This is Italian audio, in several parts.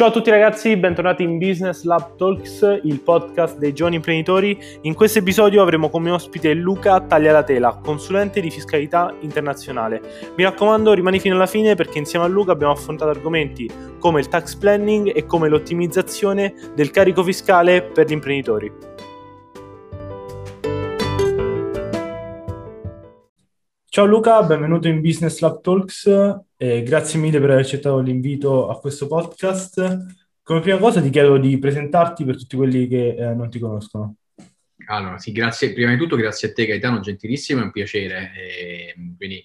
Ciao a tutti ragazzi, bentornati in Business Lab Talks, il podcast dei giovani imprenditori. In questo episodio avremo come ospite Luca Taglialatela, consulente di fiscalità internazionale. Mi raccomando, rimani fino alla fine perché insieme a Luca abbiamo affrontato argomenti come il tax planning e come l'ottimizzazione del carico fiscale per gli imprenditori. Ciao Luca, benvenuto in Business Lab Talks e grazie mille per aver accettato l'invito a questo podcast. Come prima cosa ti chiedo di presentarti per tutti quelli che eh, non ti conoscono. Allora, sì, grazie, prima di tutto grazie a te Gaetano, gentilissimo, è un piacere. E, quindi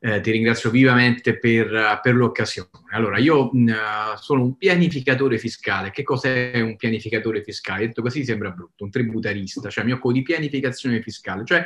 eh, ti ringrazio vivamente per, per l'occasione. Allora, io mh, sono un pianificatore fiscale. Che cos'è un pianificatore fiscale? Detto così sembra brutto, un tributarista, cioè mi occupo di pianificazione fiscale, cioè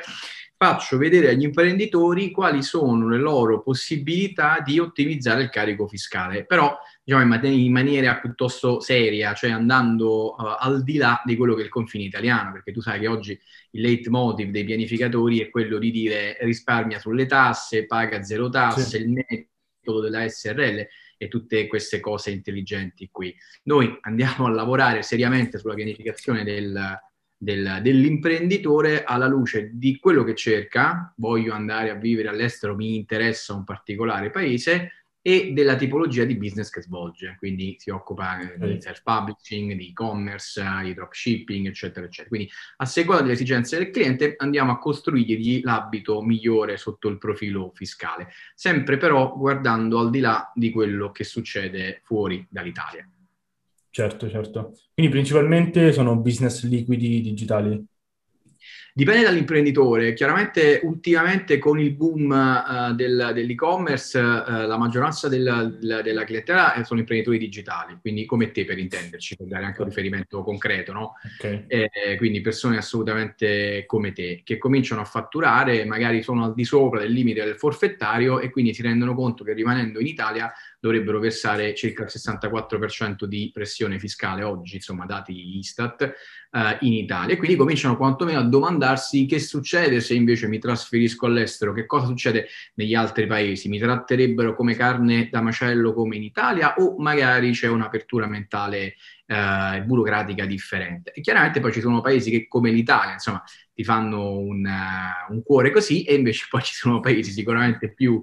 faccio vedere agli imprenditori quali sono le loro possibilità di ottimizzare il carico fiscale, però diciamo, in, maniera piuttosto seria, cioè andando uh, al di là di quello che è il confine italiano, perché tu sai che oggi il leitmotiv dei pianificatori è quello di dire risparmia sulle tasse, paga zero tasse, sì. il metodo della SRL e tutte queste cose intelligenti qui. Noi andiamo a lavorare seriamente sulla pianificazione del, del, dell'imprenditore alla luce di quello che cerca, voglio andare a vivere all'estero, mi interessa un particolare paese, e della tipologia di business che svolge, quindi si occupa eh, di self-publishing, di e-commerce, di dropshipping, eccetera, eccetera. Quindi a seconda delle esigenze del cliente andiamo a costruirgli l'abito migliore sotto il profilo fiscale, sempre però guardando al di là di quello che succede fuori dall'Italia. Certo, certo. Quindi principalmente sono business liquidi digitali. Dipende dall'imprenditore, chiaramente ultimamente con il boom uh, del, dell'e-commerce uh, la maggioranza della, della, della, clientela sono imprenditori digitali, quindi come te per intenderci, per dare anche un riferimento concreto, no? Okay. Eh, quindi persone assolutamente come te, che cominciano a fatturare, magari sono al di sopra del limite del forfettario e quindi si rendono conto che rimanendo in Italia dovrebbero versare circa il 64% di pressione fiscale oggi, insomma dati Istat, eh, in Italia. E quindi cominciano quantomeno a domandarsi che succede se invece mi trasferisco all'estero, che cosa succede negli altri paesi, mi tratterebbero come carne da macello come in Italia o magari c'è un'apertura mentale eh, burocratica differente. E chiaramente poi ci sono paesi che come l'Italia, insomma, ti fanno un, uh, un, cuore così e invece poi ci sono paesi sicuramente più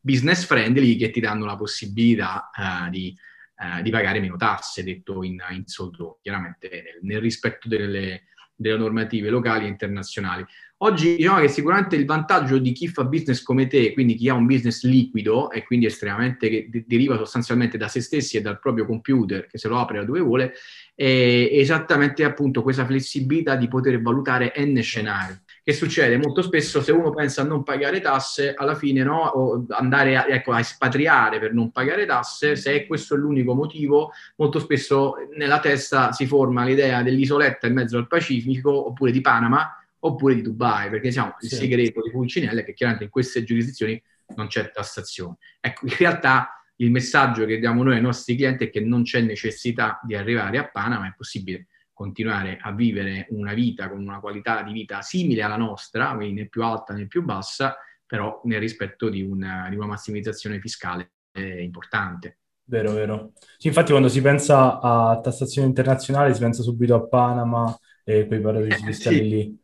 business friendly che ti danno la possibilità uh, di, uh, di, pagare meno tasse, detto in, in soldo, chiaramente nel, nel rispetto delle, delle, normative locali e internazionali. Oggi diciamo che sicuramente il vantaggio di chi fa business come te, quindi chi ha un business liquido e quindi estremamente che de- deriva sostanzialmente da se stessi e dal proprio computer che se lo apre da dove vuole, è esattamente appunto questa flessibilità di poter valutare n scenari che succede molto spesso se uno pensa a non pagare tasse, alla fine no, o andare a, ecco, a espatriare per non pagare tasse, se questo è l'unico motivo, molto spesso nella testa si forma l'idea dell'isoletta in mezzo al Pacifico, oppure di Panama, oppure di Dubai, perché diciamo sì. il segreto di Pulcinella è che chiaramente in queste giurisdizioni non c'è tassazione. Ecco, in realtà il messaggio che diamo noi ai nostri clienti è che non c'è necessità di arrivare a Panama, è possibile continuare a vivere una vita con una qualità di vita simile alla nostra, quindi né più alta né più bassa, però nel rispetto di una, di una massimizzazione fiscale eh, importante. Vero, vero. Sì, infatti quando si pensa a tassazione internazionale si pensa subito a Panama e quei paradisi fiscali sì. lì.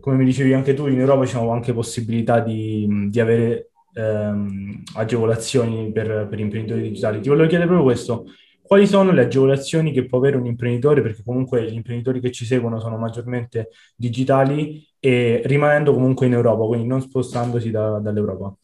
Come mi dicevi anche tu, in Europa c'è anche possibilità di, di avere ehm, agevolazioni per, per imprenditori digitali. Ti volevo chiedere proprio questo quali sono le agevolazioni che può avere un imprenditore, perché comunque gli imprenditori che ci seguono sono maggiormente digitali e rimanendo comunque in Europa, quindi non spostandosi da, dall'Europa?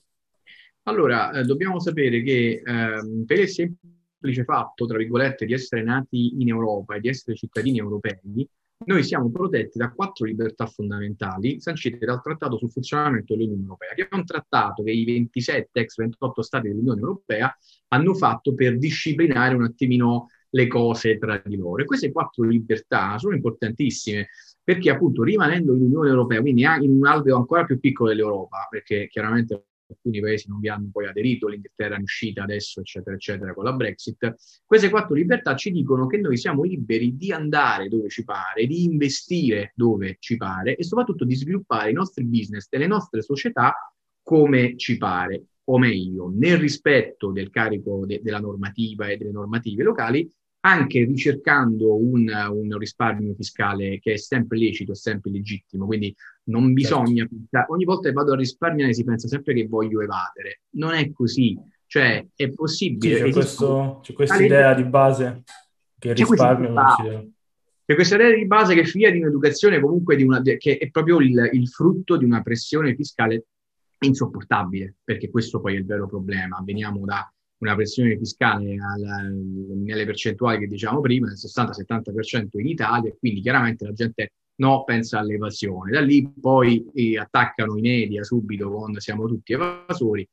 Allora, eh, dobbiamo sapere che eh, per il semplice fatto, tra virgolette, di essere nati in Europa e di essere cittadini europei, noi siamo protetti da quattro libertà fondamentali sancite dal Trattato sul funzionamento dell'Unione Europea, che è un trattato che i 27 ex 28 stati dell'Unione Europea hanno fatto per disciplinare un attimino le cose tra di loro. E queste quattro libertà sono importantissime perché appunto rimanendo in Unione Europea, quindi in un alveo ancora più piccolo dell'Europa, perché chiaramente alcuni paesi non vi hanno poi aderito, l'Inghilterra è uscita adesso, eccetera, eccetera, con la Brexit. Queste quattro libertà ci dicono che noi siamo liberi di andare dove ci pare, di investire dove ci pare e soprattutto di sviluppare i nostri business e le nostre società come ci pare, o meglio, nel rispetto del carico de- della normativa e delle normative locali, anche ricercando un, un, risparmio fiscale che è sempre lecito, sempre legittimo, quindi non certo. bisogna, certo. ogni volta che vado a risparmiare si pensa sempre che voglio evadere, non è così, cioè è possibile. Sì, c'è, questo, c'è questa idea di base che il risparmio non ci. C'è questa idea di base che figlia di un'educazione comunque di una, che è proprio il, il frutto di una pressione fiscale insopportabile, perché questo poi è il vero problema. Veniamo da una pressione fiscale alla, nelle percentuali che diciamo prima, del 60-70% in Italia, e quindi chiaramente la gente no, pensa all'evasione. Da lì poi eh, attaccano i media subito con siamo tutti evasori.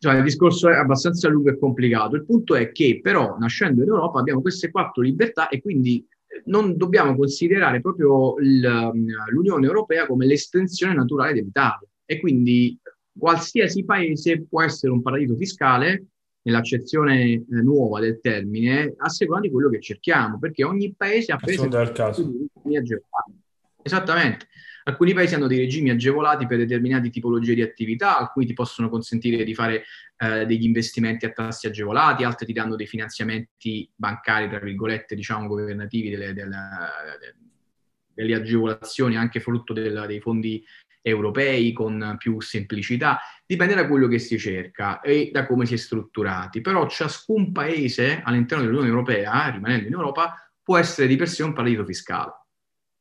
Cioè, il discorso è abbastanza lungo e complicato. Il punto è che però, nascendo in Europa, abbiamo queste quattro libertà e quindi eh, non dobbiamo considerare proprio l'Unione Europea come l'estensione naturale dell'Italia. E quindi qualsiasi paese può essere un paradiso fiscale nell'accezione eh, nuova del termine, a seconda di quello che cerchiamo, perché ogni paese ha preso regimi agevolati. Esattamente. Alcuni paesi hanno dei regimi agevolati per determinate tipologie di attività, alcuni ti possono consentire di fare eh, degli investimenti a tassi agevolati, altri ti danno dei finanziamenti bancari, tra virgolette, diciamo, governativi, delle, delle, delle agevolazioni anche frutto del, dei fondi europei con più semplicità, dipende da quello che si cerca e da come si è strutturati. Però ciascun paese all'interno dell'Unione Europea, rimanendo in Europa, può essere di per sé un paradiso fiscale.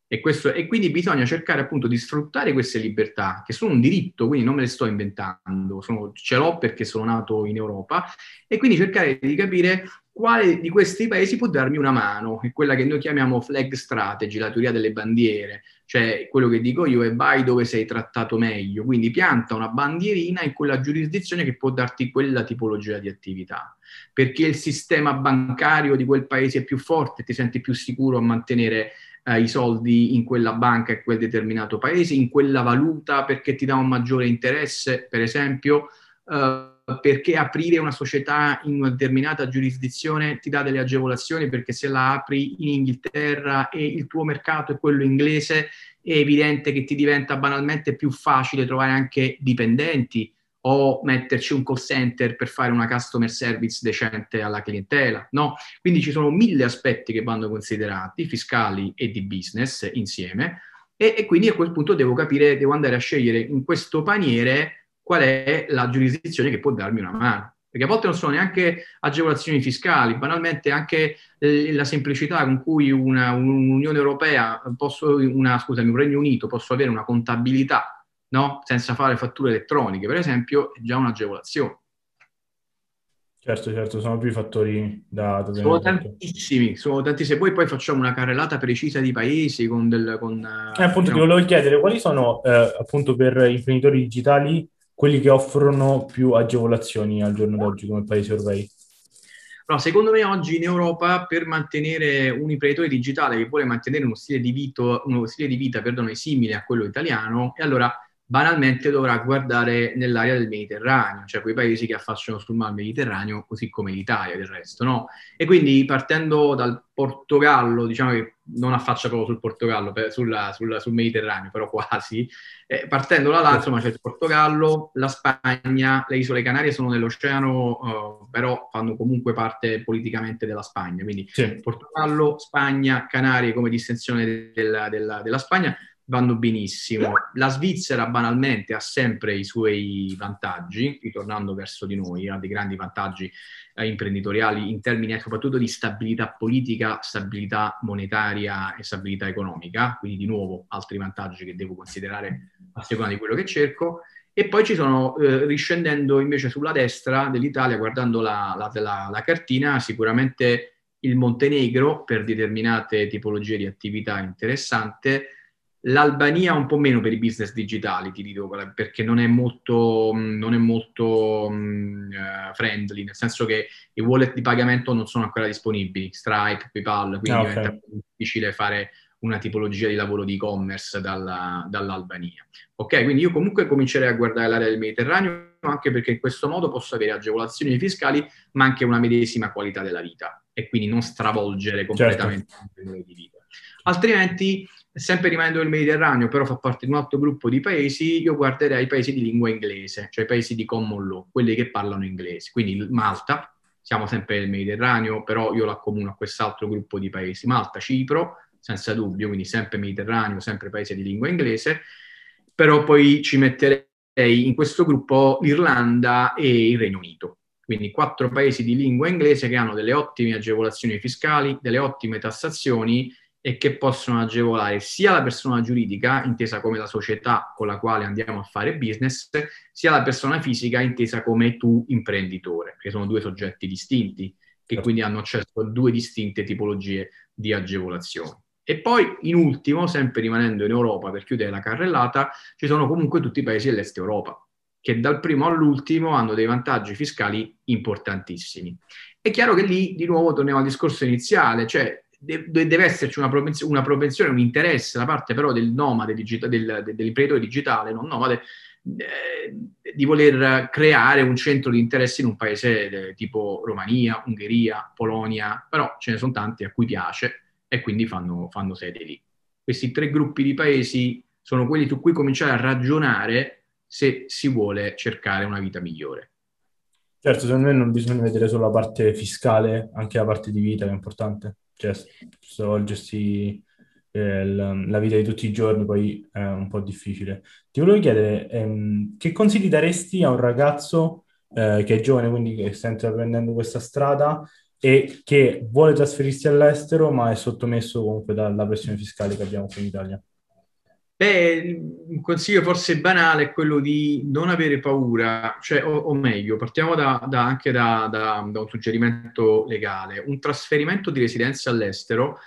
E, questo, e, quindi bisogna cercare appunto di sfruttare queste libertà, che sono un diritto, quindi non me le sto inventando, sono, ce l'ho perché sono nato in Europa, e quindi cercare di capire quale di questi paesi può darmi una mano, è quella che noi chiamiamo flag strategy, la teoria delle bandiere, cioè quello che dico io è vai dove sei trattato meglio, quindi pianta una bandierina in quella giurisdizione che può darti quella tipologia di attività, perché il sistema bancario di quel paese è più forte, ti senti più sicuro a mantenere eh, i soldi in quella banca e quel determinato paese, in quella valuta perché ti dà un maggiore interesse, per esempio, eh, perché aprire una società in una determinata giurisdizione ti dà delle agevolazioni perché se la apri in Inghilterra e il tuo mercato è quello inglese, è evidente che ti diventa banalmente più facile trovare anche dipendenti o metterci un call center per fare una customer service decente alla clientela, no? Quindi ci sono mille aspetti che vanno considerati, fiscali e di business insieme, e, e quindi a quel punto devo capire, devo andare a scegliere in questo paniere qual è la giurisdizione che può darmi una mano. Perché a volte non sono neanche agevolazioni fiscali, banalmente anche eh, la semplicità con cui una, un'Unione Europea, posso, una, scusami, un Regno Unito posso avere una contabilità no? senza fare fatture elettroniche, per esempio, è già un'agevolazione. Certo, certo, sono più i fattori da... da sono tantissimi, sono tantissimi. Poi, poi facciamo una carrellata precisa di paesi con del... Con, eh, appunto, ti volevo chiedere quali sono, eh, appunto, per imprenditori digitali quelli che offrono più agevolazioni al giorno d'oggi come paesi europei? No, secondo me oggi in Europa per mantenere un imprenditore digitale che vuole mantenere uno stile di, vito, uno stile di vita perdono, simile a quello italiano, e allora banalmente dovrà guardare nell'area del Mediterraneo, cioè quei paesi che affacciano sul mar Mediterraneo, così come l'Italia del resto, no? E quindi partendo dal Portogallo, diciamo che non affaccia proprio sul Portogallo, per, sulla, sulla, sul Mediterraneo, però quasi, eh, partendo da là, insomma, c'è il Portogallo, la Spagna, le isole Canarie sono nell'oceano, uh, però fanno comunque parte politicamente della Spagna, quindi sì. Portogallo, Spagna, Canarie come distensione della, della, della Spagna, vanno benissimo. La Svizzera banalmente ha sempre i suoi vantaggi, ritornando verso di noi, ha dei grandi vantaggi eh, imprenditoriali in termini soprattutto di stabilità politica, stabilità monetaria e stabilità economica, quindi di nuovo altri vantaggi che devo considerare a seconda di quello che cerco. E poi ci sono, eh, riscendendo invece sulla destra dell'Italia, guardando la, la, la, la cartina, sicuramente il Montenegro per determinate tipologie di attività interessante, L'Albania un po' meno per i business digitali, ti dico, perché non è molto, non è molto uh, friendly, nel senso che i wallet di pagamento non sono ancora disponibili, Stripe, PayPal, quindi okay. diventa difficile fare una tipologia di lavoro di e-commerce dalla, dall'Albania. Ok, quindi io comunque comincerei a guardare l'area del Mediterraneo anche perché in questo modo posso avere agevolazioni fiscali, ma anche una medesima qualità della vita e quindi non stravolgere certo. completamente certo. il di vita. Altrimenti sempre rimanendo nel Mediterraneo, però fa parte di un altro gruppo di paesi, io guarderei i paesi di lingua inglese, cioè i paesi di common law, quelli che parlano inglese. Quindi Malta, siamo sempre nel Mediterraneo, però io l'accomuno a quest'altro gruppo di paesi, Malta, Cipro, senza dubbio, quindi sempre Mediterraneo, sempre paese di lingua inglese, però poi ci metterei in questo gruppo l'Irlanda e il Regno Unito. Quindi quattro paesi di lingua inglese che hanno delle ottime agevolazioni fiscali, delle ottime tassazioni e che possono agevolare sia la persona giuridica, intesa come la società con la quale andiamo a fare business, sia la persona fisica, intesa come tu imprenditore, che sono due soggetti distinti, che certo. quindi hanno accesso a due distinte tipologie di agevolazioni. E poi, in ultimo, sempre rimanendo in Europa per chiudere la carrellata, ci sono comunque tutti i paesi dell'Est Europa, che dal primo all'ultimo hanno dei vantaggi fiscali importantissimi. È chiaro che lì, di nuovo, torniamo al discorso iniziale, cioè deve esserci una propensione, una propensione, un interesse da parte però del nomade, digita- del, dell'imprenditore digitale, non nomade, eh, di voler creare un centro di interesse in un paese eh, tipo Romania, Ungheria, Polonia, però ce ne sono tanti a cui piace e quindi fanno, fanno sede lì. Questi tre gruppi di paesi sono quelli su cui cominciare a ragionare se si vuole cercare una vita migliore. Certo, secondo me non bisogna vedere solo la parte fiscale, anche la parte di vita che è importante. Cioè, svolgersi eh, la, vita di tutti i giorni poi è un po' difficile. Ti volevo chiedere, ehm, che consigli daresti a un ragazzo eh, che è giovane, quindi che sta intraprendendo questa strada e che vuole trasferirsi all'estero, ma è sottomesso comunque dalla pressione fiscale che abbiamo qui in Italia? Beh, un consiglio forse banale è quello di non avere paura, cioè, o, o meglio, partiamo da, da, anche da, da, un suggerimento legale. Un trasferimento di residenza all'estero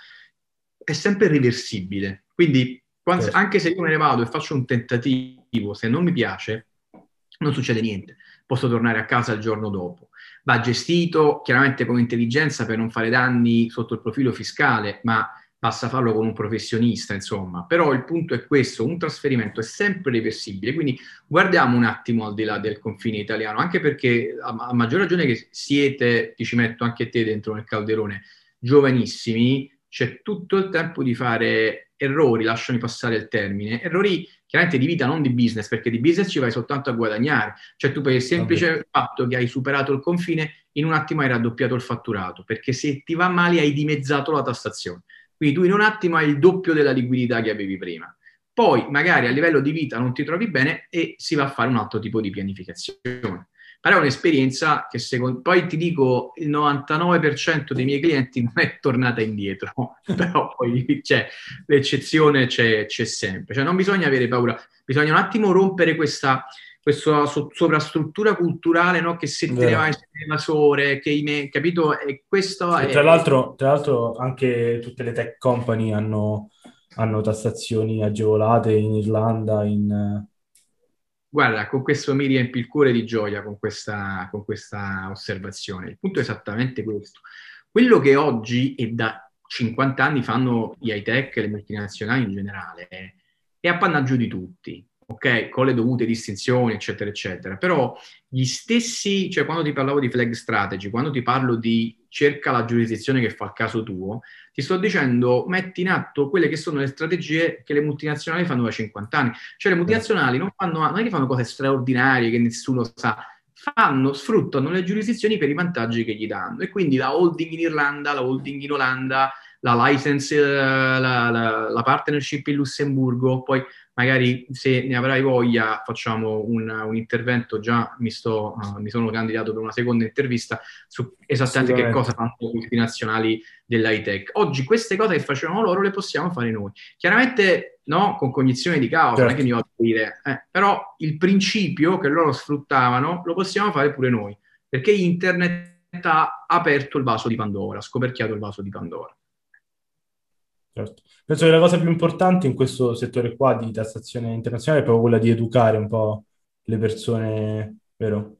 è sempre reversibile, quindi quando, certo. anche se io me ne vado e faccio un tentativo, se non mi piace, non succede niente, posso tornare a casa il giorno dopo va gestito chiaramente con intelligenza per non fare danni sotto il profilo fiscale, ma basta farlo con un professionista, insomma. Però il punto è questo, un trasferimento è sempre reversibile, quindi guardiamo un attimo al di là del confine italiano, anche perché a, maggior ragione che siete, ti ci metto anche te dentro nel calderone, giovanissimi, c'è tutto il tempo di fare errori, lasciami passare il termine, errori chiaramente di vita, non di business, perché di business ci vai soltanto a guadagnare. Cioè tu per il semplice Vabbè. fatto che hai superato il confine, in un attimo hai raddoppiato il fatturato, perché se ti va male hai dimezzato la tassazione. Quindi tu in un attimo hai il doppio della liquidità che avevi prima. Poi magari a livello di vita non ti trovi bene e si va a fare un altro tipo di pianificazione. Però è un'esperienza che secondo poi ti dico il 99% dei miei clienti non è tornata indietro, però poi c'è, l'eccezione c'è, c'è sempre. Cioè non bisogna avere paura, bisogna un attimo rompere questa, questa sovrastruttura culturale no? che se te ne vai evasore, che i me, capito? E questo sì, è... tra, l'altro, tra l'altro anche tutte le tech company hanno, hanno tassazioni agevolate in Irlanda, in Guarda, con questo mi riempi il cuore di gioia con questa, con questa osservazione. Il punto è esattamente questo. Quello che oggi e da 50 anni fanno gli high tech e le multinazionali in generale è appannaggio di tutti, ok? Con le dovute distinzioni, eccetera, eccetera. Però gli stessi, cioè quando ti parlavo di flag strategy, quando ti parlo di cerca la giurisdizione che fa il caso tuo, ti sto dicendo metti in atto quelle che sono le strategie che le multinazionali fanno da 50 anni. Cioè le multinazionali non, fanno, non è che fanno cose straordinarie che nessuno sa, fanno, sfruttano le giurisdizioni per i vantaggi che gli danno. E quindi la holding in Irlanda, la holding in Olanda, la license, eh, la, la, la partnership in Lussemburgo, poi magari se ne avrai voglia facciamo un, un intervento, già mi, sto, uh, mi, sono candidato per una seconda intervista su esattamente che cosa fanno le multinazionali dell'high tech. Oggi queste cose che facevano loro le possiamo fare noi. Chiaramente no, con cognizione di causa, certo. non è che mi vado a dire, eh, però il principio che loro sfruttavano lo possiamo fare pure noi, perché internet ha aperto il vaso di Pandora, ha scoperchiato il vaso di Pandora. Certo. Penso che la cosa più importante in questo settore qua di tassazione internazionale è proprio quella di educare un po' le persone, vero?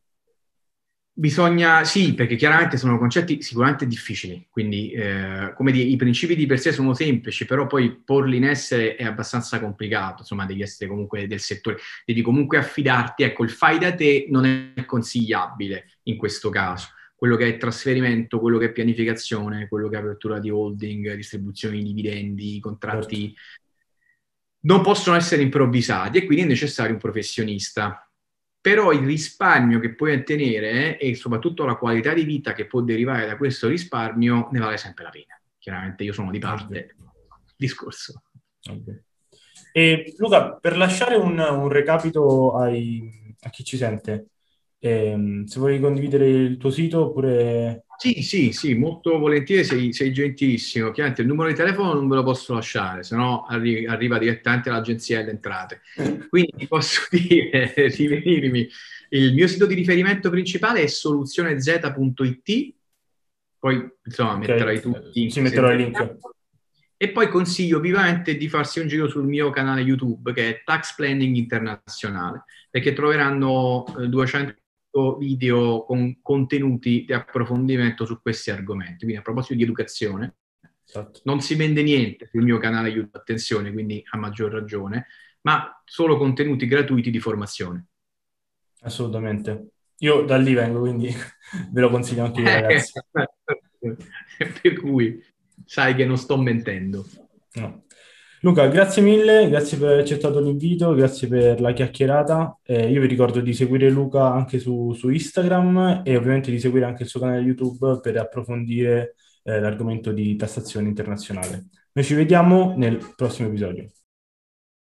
Bisogna, sì, perché chiaramente sono concetti sicuramente difficili, quindi eh, come dire, i principi di per sé sono semplici, però poi porli in essere è abbastanza complicato, insomma devi essere comunque del settore, devi comunque affidarti, ecco, il fai da te non è consigliabile in questo caso quello che è trasferimento, quello che è pianificazione, quello che è apertura di holding, distribuzione di dividendi, contratti, certo. non possono essere improvvisati e quindi è necessario un professionista. però il risparmio che puoi ottenere e soprattutto la qualità di vita che può derivare da questo risparmio ne vale sempre la pena. Chiaramente io sono di parte discorso. Okay. E Luca, per lasciare un, un recapito ai, a chi ci sente, ehm, se vuoi condividere il tuo sito oppure... Sì, sì, sì, molto volentieri, sei, sei, gentilissimo. Chiaramente il numero di telefono non ve lo posso lasciare, se no arri- arriva direttamente all'agenzia delle entrate. Quindi ti posso dire di venirmi. Il mio sito di riferimento principale è soluzionez.it, poi insomma okay. metterai tutti. Sì, metterò il link. E poi consiglio vivamente di farsi un giro sul mio canale YouTube che è Tax Planning Internazionale, perché troveranno 200 eh, video con contenuti di approfondimento su questi argomenti. Quindi a proposito di educazione, esatto. non si vende niente sul mio canale YouTube, attenzione, quindi a maggior ragione, ma solo contenuti gratuiti di formazione. Assolutamente. Io da lì vengo, quindi ve lo consiglio anche io, ragazzi. per cui sai che non sto mentendo. No. Luca, grazie mille, grazie per aver accettato l'invito, grazie per la chiacchierata. Eh, io vi ricordo di seguire Luca anche su, su, Instagram e ovviamente di seguire anche il suo canale YouTube per approfondire eh, l'argomento di tassazione internazionale. Noi ci vediamo nel prossimo episodio.